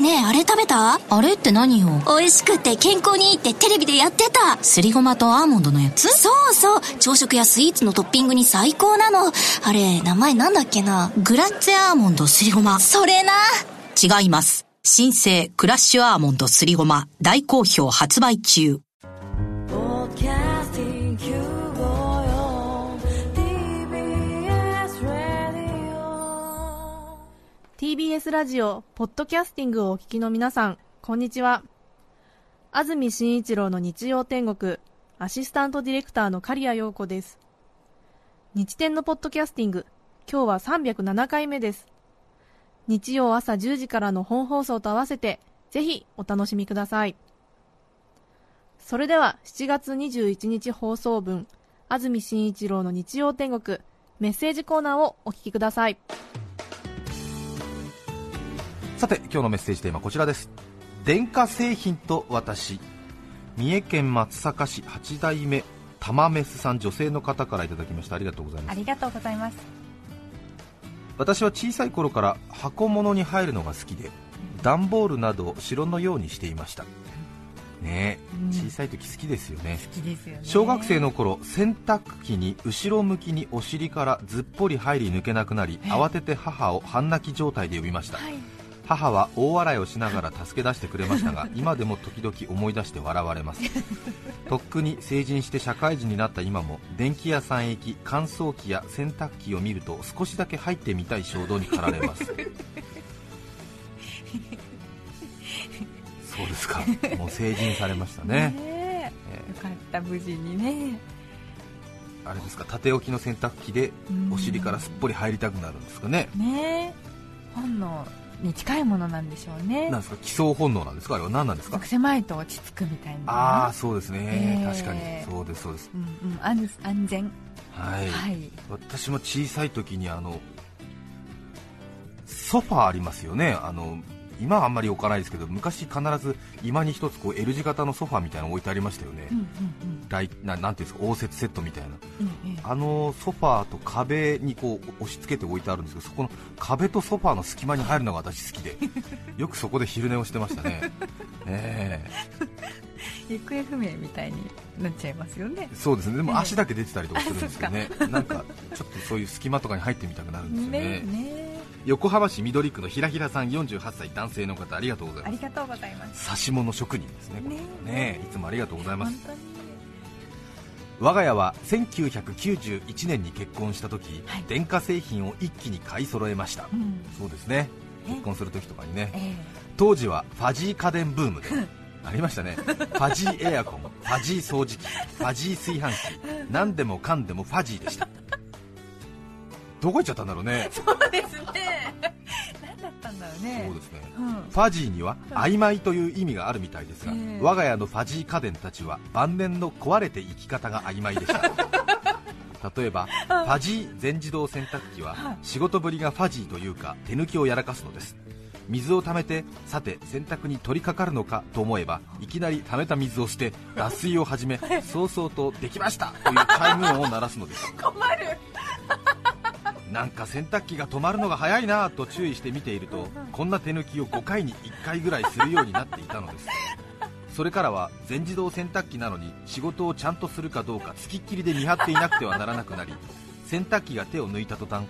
ねえあれ食べた？あれって何よ？美味しくて健康にいいってテレビでやってた。すりごまとアーモンドのやつ？そうそう。朝食やスイーツのトッピングに最高なの。あれ名前なんだっけな？グラッツェアーモンドすりごま。それな。違います。新生クラッシュアーモンドすりごま。大好評発売中 TBS ラジオ、ポッドキャスティングをお聞きの皆さん、こんにちは。安住紳一郎の日曜天国、アシスタントディレクターの刈谷陽子です。日天のポッドキャスティング、今日は307回目です。日曜朝10時からの本放送と合わせて、ぜひお楽しみください。それでは7月21日放送分、安住紳一郎の日曜天国、メッセージコーナーをお聞きください。さて今日のメッセージテーマこちらです。電化製品と私。三重県松阪市八代目玉メスさん女性の方からいただきました。ありがとうございます。ありがとうございます。私は小さい頃から箱物に入るのが好きで段ボールなどを城のようにしていました。ねえ、うん。小さい時好きですよね。好きですよね。小学生の頃洗濯機に後ろ向きにお尻からずっぽり入り抜けなくなり慌てて母を半泣き状態で呼びました、はい母は大笑いをしながら助け出してくれましたが 今でも時々思い出して笑われます。とっくに成人して社会人になった今も電気屋さんへ行き乾燥機や洗濯機を見ると少しだけ入ってみたい衝動に駆られます。そうですか。もう成人されましたね。ねえ。えよかった無事にね。ーあれですか。縦置きの洗濯機でお尻からすっぽり入りたくなるんですかね。ねえ。本能に近いものなんでしょうね。なんですか？基礎本能なんですか？あれは何なんですか？狭いと落ち着くみたいな。ああそうですね、えー。確かに。そうですそうです。うんうん。安安全。はい、はい。私も小さい時にあのソファーありますよね。あの今はあんまり置かないですけど昔必ず居間に一つこう L 字型のソファーみたいなの置いてありましたよね、うんうん大ななんていうんですか応接セットみたいな。うんええあのソファーと壁にこう押し付けて置いてあるんですけどそこの壁とソファーの隙間に入るのが私好きで よくそこで昼寝をしてましたね。え。行方不明みたいになっちゃいますよね。えそうですね。でええも足だけ出てたりとかするんですけどね、なんかちょっとそういう隙間とかに入ってみたくなるんですよね。ね横浜市緑区のひらひらさん48歳男性の方ありがとうございます。ありがとうございます。刺し物職人ですねねねえいつもありがとうございます。本当に。我が家は1991年に結婚した時、はい。電化製品を一気に買い揃えました、うん。そうですね。ね結婚する時とかにね。え当時はファジー家電ブームで ありましたね。ファジーエアコンファジー掃除機ファジー炊飯器何でもかんでもファジーでしたどこ行っちゃったんだろうね。え そうですね。何だったんだろうね。そうですね。うん。ファジーには曖昧という意味があるみたいですが、ええ。我が家のファジー家電たちは晩年の壊れて生き方が曖昧でした。例えばファジー全自動洗濯機は仕事ぶりがファジーというか手抜きをやらかすのです。水を溜めてさて洗濯に取り掛かるのかと思えばいきなり溜めた水を捨て脱水を始め早々とできましたというチャイム音を鳴らすのです。困るなんか洗濯機が止まるのが早いなと注意して見ているとこんな手抜きを5回に1回ぐらいするようになっていたのです。それからは全自動洗濯機なのに仕事をちゃんとするかどうか付きっきりで見張っていなくてはならなくなり洗濯機が手を抜いた途端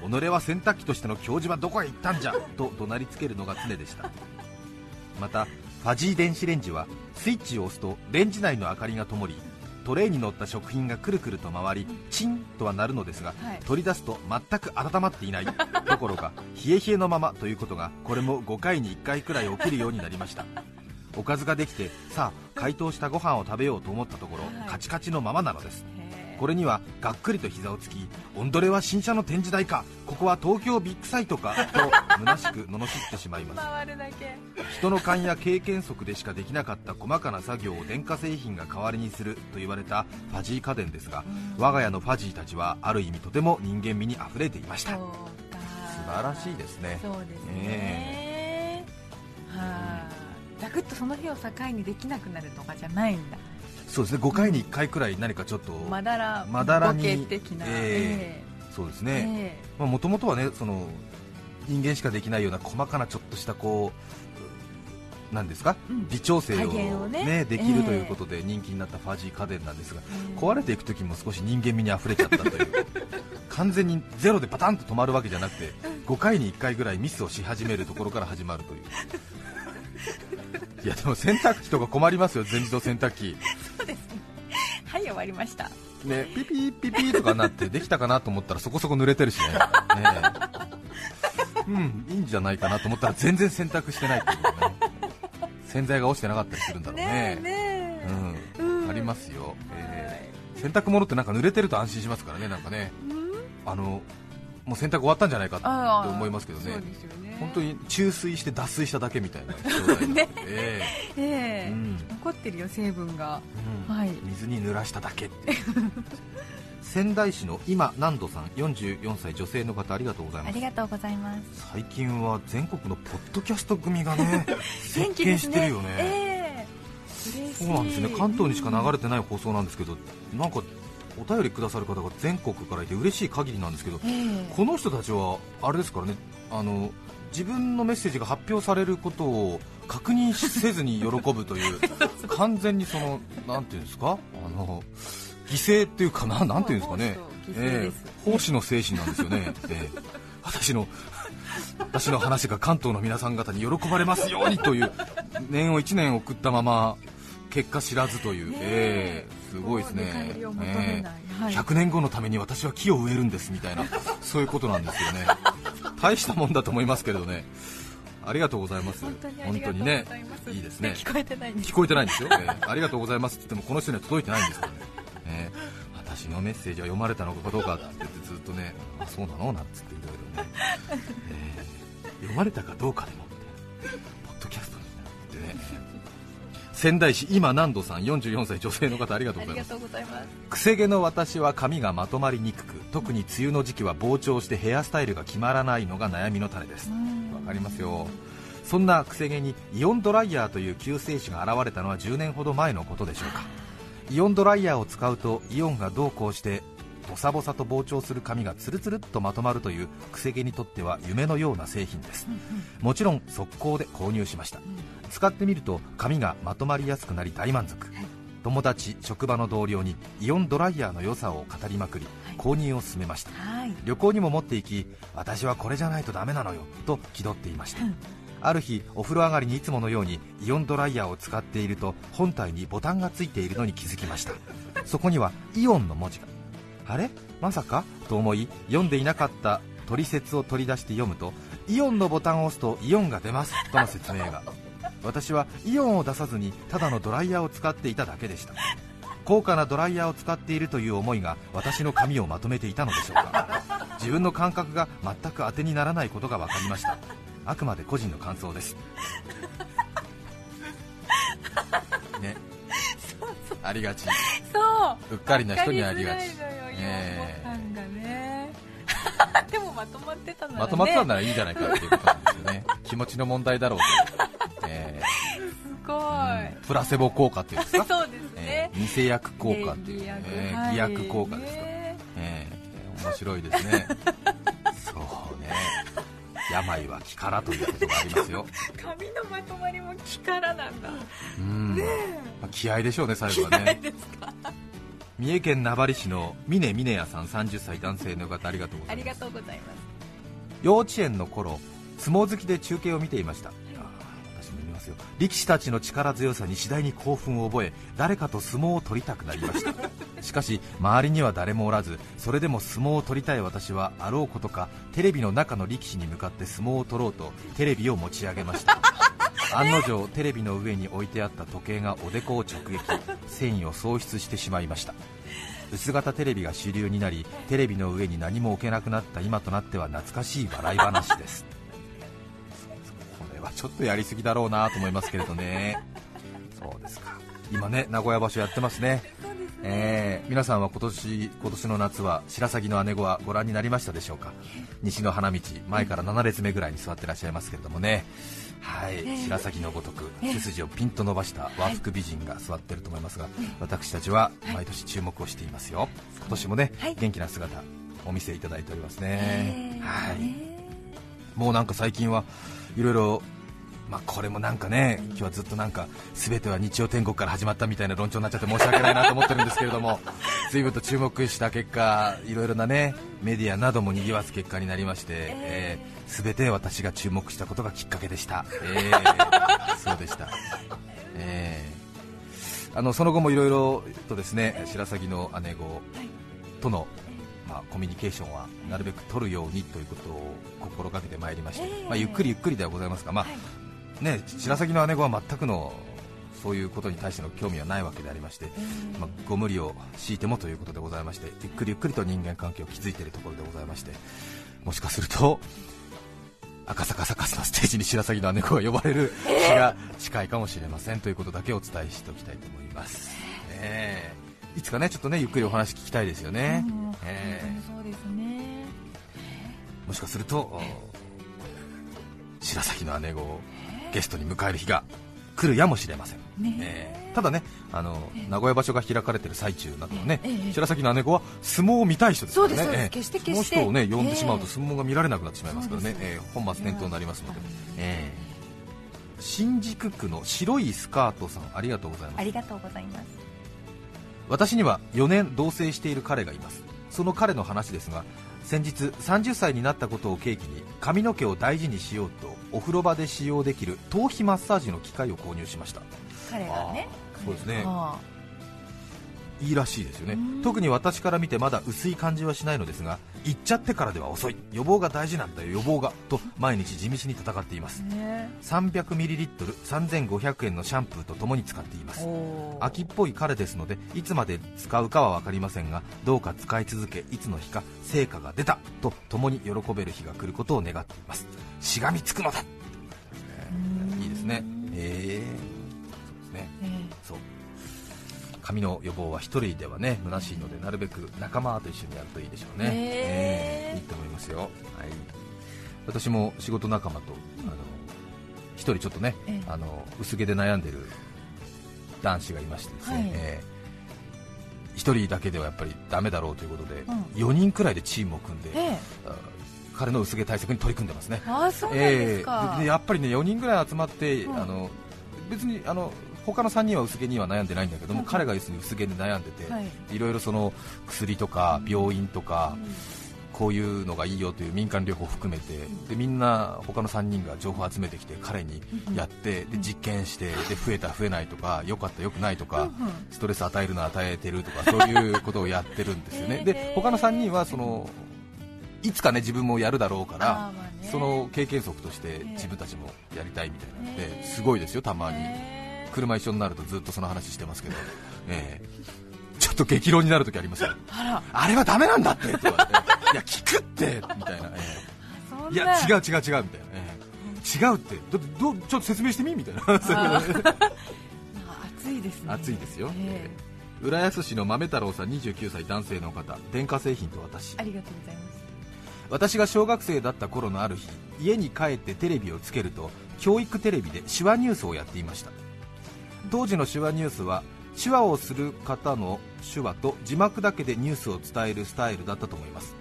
己は洗濯機としての教授はどこへ行ったんじゃと怒鳴りつけるのが常でした。またファジー電子レンジはスイッチを押すとレンジ内の明かりが灯りトレイに乗った食品がくるくると回りチンとは鳴るのですが、はい。取り出すと全く温まっていないどころか冷え冷えのままということがこれも5回に1回くらい起きるようになりました。おかずができてさあ解凍したご飯を食べようと思ったところ、はい。カチカチのままなのです。へこれにはがっくりと膝をつき「オンドレは新車の展示台かここは東京ビッグサイトか」と虚しく罵ってしまいます。人の勘や経験則でしかできなかった細かな作業を電化製品が代わりにすると言われたファジー家電ですが我が家のファジーたちはある意味とても人間味にあふれていました。素か。晴らしいですね。そうですね、はあ。ざくっとその日を境にできなくなるとかじゃないんだそうですね。5回に1回くらい何かちょっとまだらまだらにボケ的な、えそうですえね。えもともとはねその人間しかできないような細かなちょっとしたこうなんですか、うん。微調整を,、ねね。できるええということで人気になったファジー家電なんですが、え壊れていく時も少し人間味に溢れちゃったという。完全にゼロでパタンと止まるわけじゃなくて5回に1回ぐらいミスをし始めるところから始まるといういやでも洗濯機とか困りますよ全自動洗濯機。はい終わりました。ねピピーピピーとかなってできたかなと思ったらそこそこ濡れてるしね。ねえ。うんいいんじゃないかなと思ったら全然洗濯してないっていうね。洗剤が落ちてなかったりするんだろうね。ねえねえ。うん、うん。ありますよ、えー洗濯物ってなんか濡れてると安心しますからねなんかね。あのもう洗濯終わったんじゃないかってあー。思いますけどね。ね。本当に注水して脱水しただけみたいな状態になってて、ええ。えうん。残ってるよ成分が。うん。はい。水に濡らしただけ仙台市の今南度さん44歳女性の方ありがとうございます。ありがとうございます。最近は全国のポッドキャスト組がね席 元気巻ですね。してるよね。ええ。嬉しい。そうなんですね。関東にしか流れてない放送なんですけどなんかお便りくださる方が全国からいて嬉しい限りなんですけどええ。この人たちはあれですからねあの自分のメッセージが発表されることを確認せずに喜ぶという 完全にそのなんていうんですかあの犠牲っていうかななんていうんですかね。えです。え奉仕の精神なんですよね、ええ。私の私の話が関東の皆さん方に喜ばれますようにという念を1年送ったまま結果知らずという、ねええすごいですね。ええ。はい。100年後のために私は木を植えるんですみたいな そういうことなんですよね。大したもんだと思いますけどね。ありがとうございます。本当にありがとうございいいですね。聞こえてないんです。聞こえてないんですよ、ええありがとうございますって言ってもこの人には届いてないんですからね、ええ私のメッセージは読まれたのかどうかって言ってずっとねあそうなのなんつっていろいろね、ええ。読まれたかどうかでもみたいなポッドキャストになってね仙台市今南度さん44歳女性の方ありがとうありございます。がとうございます。くせ毛の私は髪がまとまりにくく特に梅雨の時期は膨張してヘアスタイルが決まらないのが悩みの種です。わかりますよ。そんなくせ毛にイオンドライヤーという救世主が現れたのは10年ほど前のことでしょうか。イオンドライヤーを使うとイオンがどうこうしてボサボサと膨張する髪がツルツルっとまとまるというくせ毛にとっては夢のような製品です。もちろん速攻で購入しました。使ってみると髪がまとまりやすくなり大満足。友達職場の同僚にイオンドライヤーの良さを語りまくり購入を勧めました。はい。旅行にも持っていき私はこれじゃないとダメなのよと気取っていました。ある日お風呂上がりにいつものようにイオンドライヤーを使っていると本体にボタンがついているのに気づきました。そこにはイオンの文字があれ？まさか？と思い読んでいなかった取説を取り出して読むとイオンのボタンを押すとイオンが出ますとの説明が。私はイオンを出さずにただのドライヤーを使っていただけでした。高価なドライヤーを使っているという思いが私の髪をまとめていたのでしょうか。自分の感覚が全く当てにならないことが分かりました。あくまで個人の感想です。ね。ありがち。そう。うっかりな人にはありがちね。でもまとまってたならね。まとまってたならいいんじゃないかっていうことなんですよね。気持ちの問題だろうと、えすごい、ープラセボ効果っていうんですか？そうですえね、ー偽薬効果っていう、偽薬えーはい。偽薬効果ですか、ねえ。ー面白いですね。そうね。病は気からということがありますよ。髪のまとまりも木からなんだ。うん、まあ気合でしょうね最後はね三重県名張市の峰峰屋さん30歳男性の方ありがとうございます。がとうございます。幼稚園の頃相撲好きで中継を見ていました、私も見ますよ。力士たちの力強さに次第に興奮を覚え誰かと相撲を取りたくなりました。しかし周りには誰もおらずそれでも相撲を取りたい私はあろうことかテレビの中の力士に向かって相撲を取ろうとテレビを持ち上げました。案の定テレビの上に置いてあった時計がおでこを直撃繊維を喪失してしまいました。薄型テレビが主流になりテレビの上に何も置けなくなった今となっては懐かしい笑い話です。これはちょっとやりすぎだろうなと思いますけれどね。そうですか。今ね名古屋場所やってますね。えー皆さんは今年今年の夏は白鷺の姉子はご覧になりましたでしょうか？西の花道前から7列目ぐらいに座ってらっしゃいますけれどもね。はい。白鷺のごとく背筋をピンと伸ばした和服美人が座ってると思いますが私たちは毎年注目をしていますよ。今年もねはい。元気な姿お見せいただいておりますね。えーはい。ねもうなんか最近はいろいろまあ、これもなんかね今日はずっとなんか全ては日曜天国から始まったみたいな論調になっちゃって申し訳ないなと思ってるんですけれども 随分と注目した結果いろいろなねメディアなども賑わす結果になりまして、えー、全て私が注目したことがきっかけでした、えー、そうでした、えー、あのその後もいろいろとですね白鷺の姉子とのまあ、コミュニケーションはなるべく取るようにということを心がけてまいりまして、まあ、ゆっくりゆっくりではございますが、まあ、ね、白鷺の姉子は全くのそういうことに対しての興味はないわけでありまして、まあ、ご無理を強いてもということでございましてゆっくりゆっくりと人間関係を築いているところでございましてもしかすると赤坂サカスのステージに白鷺の姉子が呼ばれる日が近いかもしれませんということだけお伝えしておきたいと思います、え。ー、いつかねちょっとねゆっくりお話聞きたいですよね、えー、そうですね。もしかすると白鷺の姉子ゲストに迎える日が来るやもしれません、ね。えー、ただねあの名古屋場所が開かれている最中などはね、えー、白崎の姉子は相撲を見たい人ですからね、決して決して。その人をね呼んでしまうと相撲が見られなくなってしまいますからね、えー、本末転倒になりますので、えー、新宿区の白いスカートさんありがとうございます。ありがとうございます。私には4年同棲している彼がいます。その彼の話ですが先日30歳になったことを契機に髪の毛を大事にしようとお風呂場で使用できる頭皮マッサージの機械を購入しました。彼がねそうですねいいらしいですよね。特に私から見てまだ薄い感じはしないのですが行っちゃってからでは遅い。予防が大事なんだよ予防がと毎日地道に戦っています。300ml3500 円のシャンプーとともに使っています。秋っぽい彼ですのでいつまで使うかは分かりませんがどうか使い続けいつの日か成果が出たと共に喜べる日が来ることを願っています。しがみつくのだ、えー、いいですね。えー、髪の予防は1人ではね虚しいのでなるべく仲間と一緒にやるといいでしょうね、えー、いいと思いますよ、はい、私も仕事仲間とあの1人ちょっとね、えー、あの薄毛で悩んでる男子がいましてですね、はい、えー、1人だけではやっぱりだめだろうということで、うん、4人くらいでチームを組んで、えー、彼の薄毛対策に取り組んでますね。あそうですか、えー、やっぱりね4人ぐらい集まって、うん、あの別にあの他の3人は薄毛には悩んでないんだけども、彼が薄毛で悩んでて、はい、いろいろその薬とか病院とか、こういうのがいいよという民間療法を含めてでみんな他の3人が情報を集めてきて彼にやってで実験してで増えた増えないとか良かった良くないとかストレス与えるの与えてるとかそういうことをやってるんですよね。で他の3人はそのいつかね自分もやるだろうから、その経験則として自分たちもやりたいみたいなのですごいですよ、たまに。車一緒になるとずっとその話してますけど、えー、ちょっと激論になるときありますよ。ああれはだめなんだって。って言われていや聞くって。みたいな、えー、いや違う違う違う。みたいな、えー、違うって。どどちょっと説明してみ？みたいな。暑 いですね。暑いですよ、えー、浦安市の豆太郎さん29歳男性の方。電化製品と私。ありがとうございます。私が小学生だった頃のある日家に帰ってテレビをつけると教育テレビで手話ニュースをやっていました当時の手話ニュースは手話をする方の手話と字幕だけでニュースを伝えるスタイルだったと思います。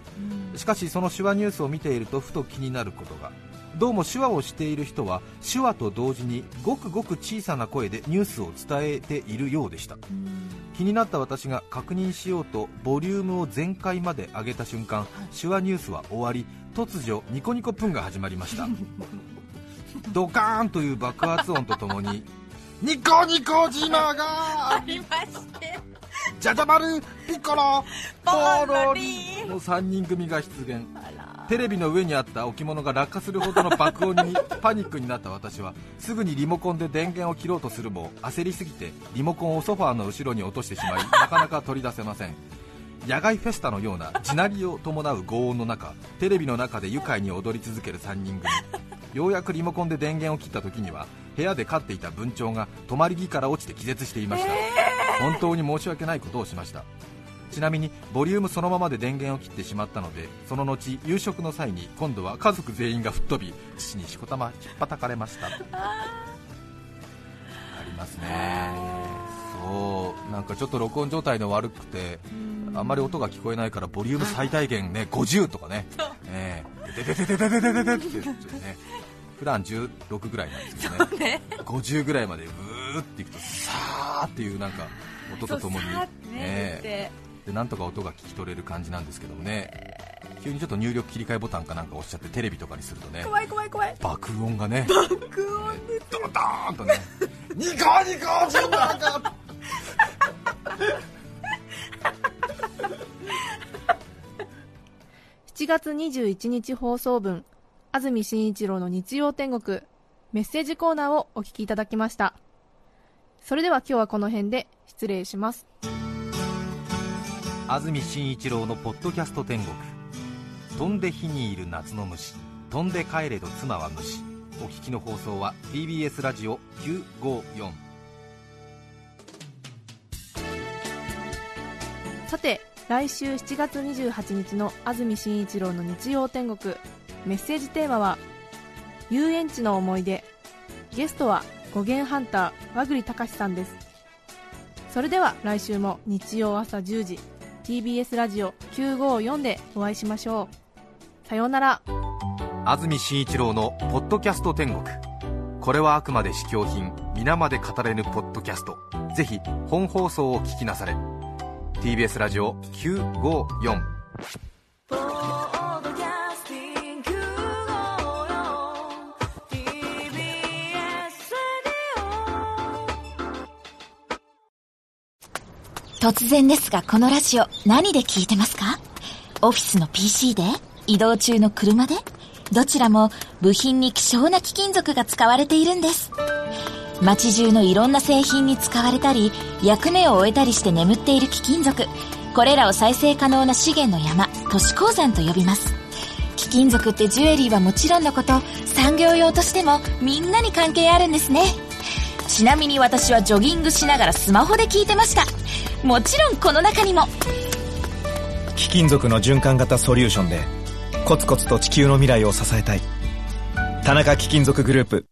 しかしその手話ニュースを見ているとふと気になることがどうも手話をしている人は手話と同時にごくごく小さな声でニュースを伝えているようでした。気になった私が確認しようとボリュームを全開まで上げた瞬間手話ニュースは終わり突如ニコニコプンが始まりました。ドカーンという爆発音とともにニコニコ島が。ありまして。じゃじゃ丸ピッコロ。ポロリの3人組が出現。テレビの上にあった置物が落下するほどの爆音に パニックになった私はすぐにリモコンで電源を切ろうとするも焦りすぎてリモコンをソファーの後ろに落としてしまい なかなか取り出せません。野外フェスタのような地鳴りを伴う轟音の中テレビの中で愉快に踊り続ける3人組。ようやくリモコンで電源を切った時には部屋で飼っていた文鳥が止まり木から落ちて気絶していました、えー、本当に申し訳ないことをしました。ちなみにボリュームそのままで電源を切ってしまったのでその後夕食の際に今度は家族全員が吹っ飛び父にしこたまひっぱたかれました。ありますね。そう。なんかちょっと録音状態の悪くてあんまり音が聞こえないからボリューム最大限ね50とかね、えー、でででででででででってね普段16ぐらいなんですけどね。50ぐらいまでブーっていくとさーっていうなんか音とともに。ねえ。えでなんとか音が聞き取れる感じなんですけどもね。急にちょっと入力切り替えボタンかなんか押しちゃってテレビとかにするとね。怖い怖い怖い。爆音がね。爆音ドドーンとね。ニコニコジンバーが7月21日放送分、安住紳一郎の日曜天国、メッセージコーナーをお聞きいただきました。それでは今日はこの辺で失礼します。安住紳一郎のポッドキャスト天国。飛んで火にいる夏の虫。飛んで帰れど妻は虫。お聞きの放送は TBS ラジオ954さて、来週7月28日の安住紳一郎の日曜天国、メッセージテーマは、遊園地の思い出。ゲストは語源ハンター、和栗隆さんです。それでは来週も日曜朝10時、TBS ラジオ954でお会いしましょう。さようなら。安住紳一郎のポッドキャスト天国これはあくまで試供品皆まで語れぬポッドキャストぜひ本放送を聞きなされ TBS ラジオ954突然ですがこのラジオ何で聞いてますか？オフィスの PC で？移動中の車で？どちらも部品に希少な貴金属が使われているんです。街中のいろんな製品に使われたり役目を終えたりして眠っている貴金属。これらを再生可能な資源の山都市鉱山と呼びます。貴金属ってジュエリーはもちろんのこと産業用としてもみんなに関係あるんですね。ちなみに私はジョギングしながらスマホで聞いてました。もちろんこの中にも。貴金属の循環型ソリューションでコツコツと地球の未来を支えたい。田中貴金属グループ。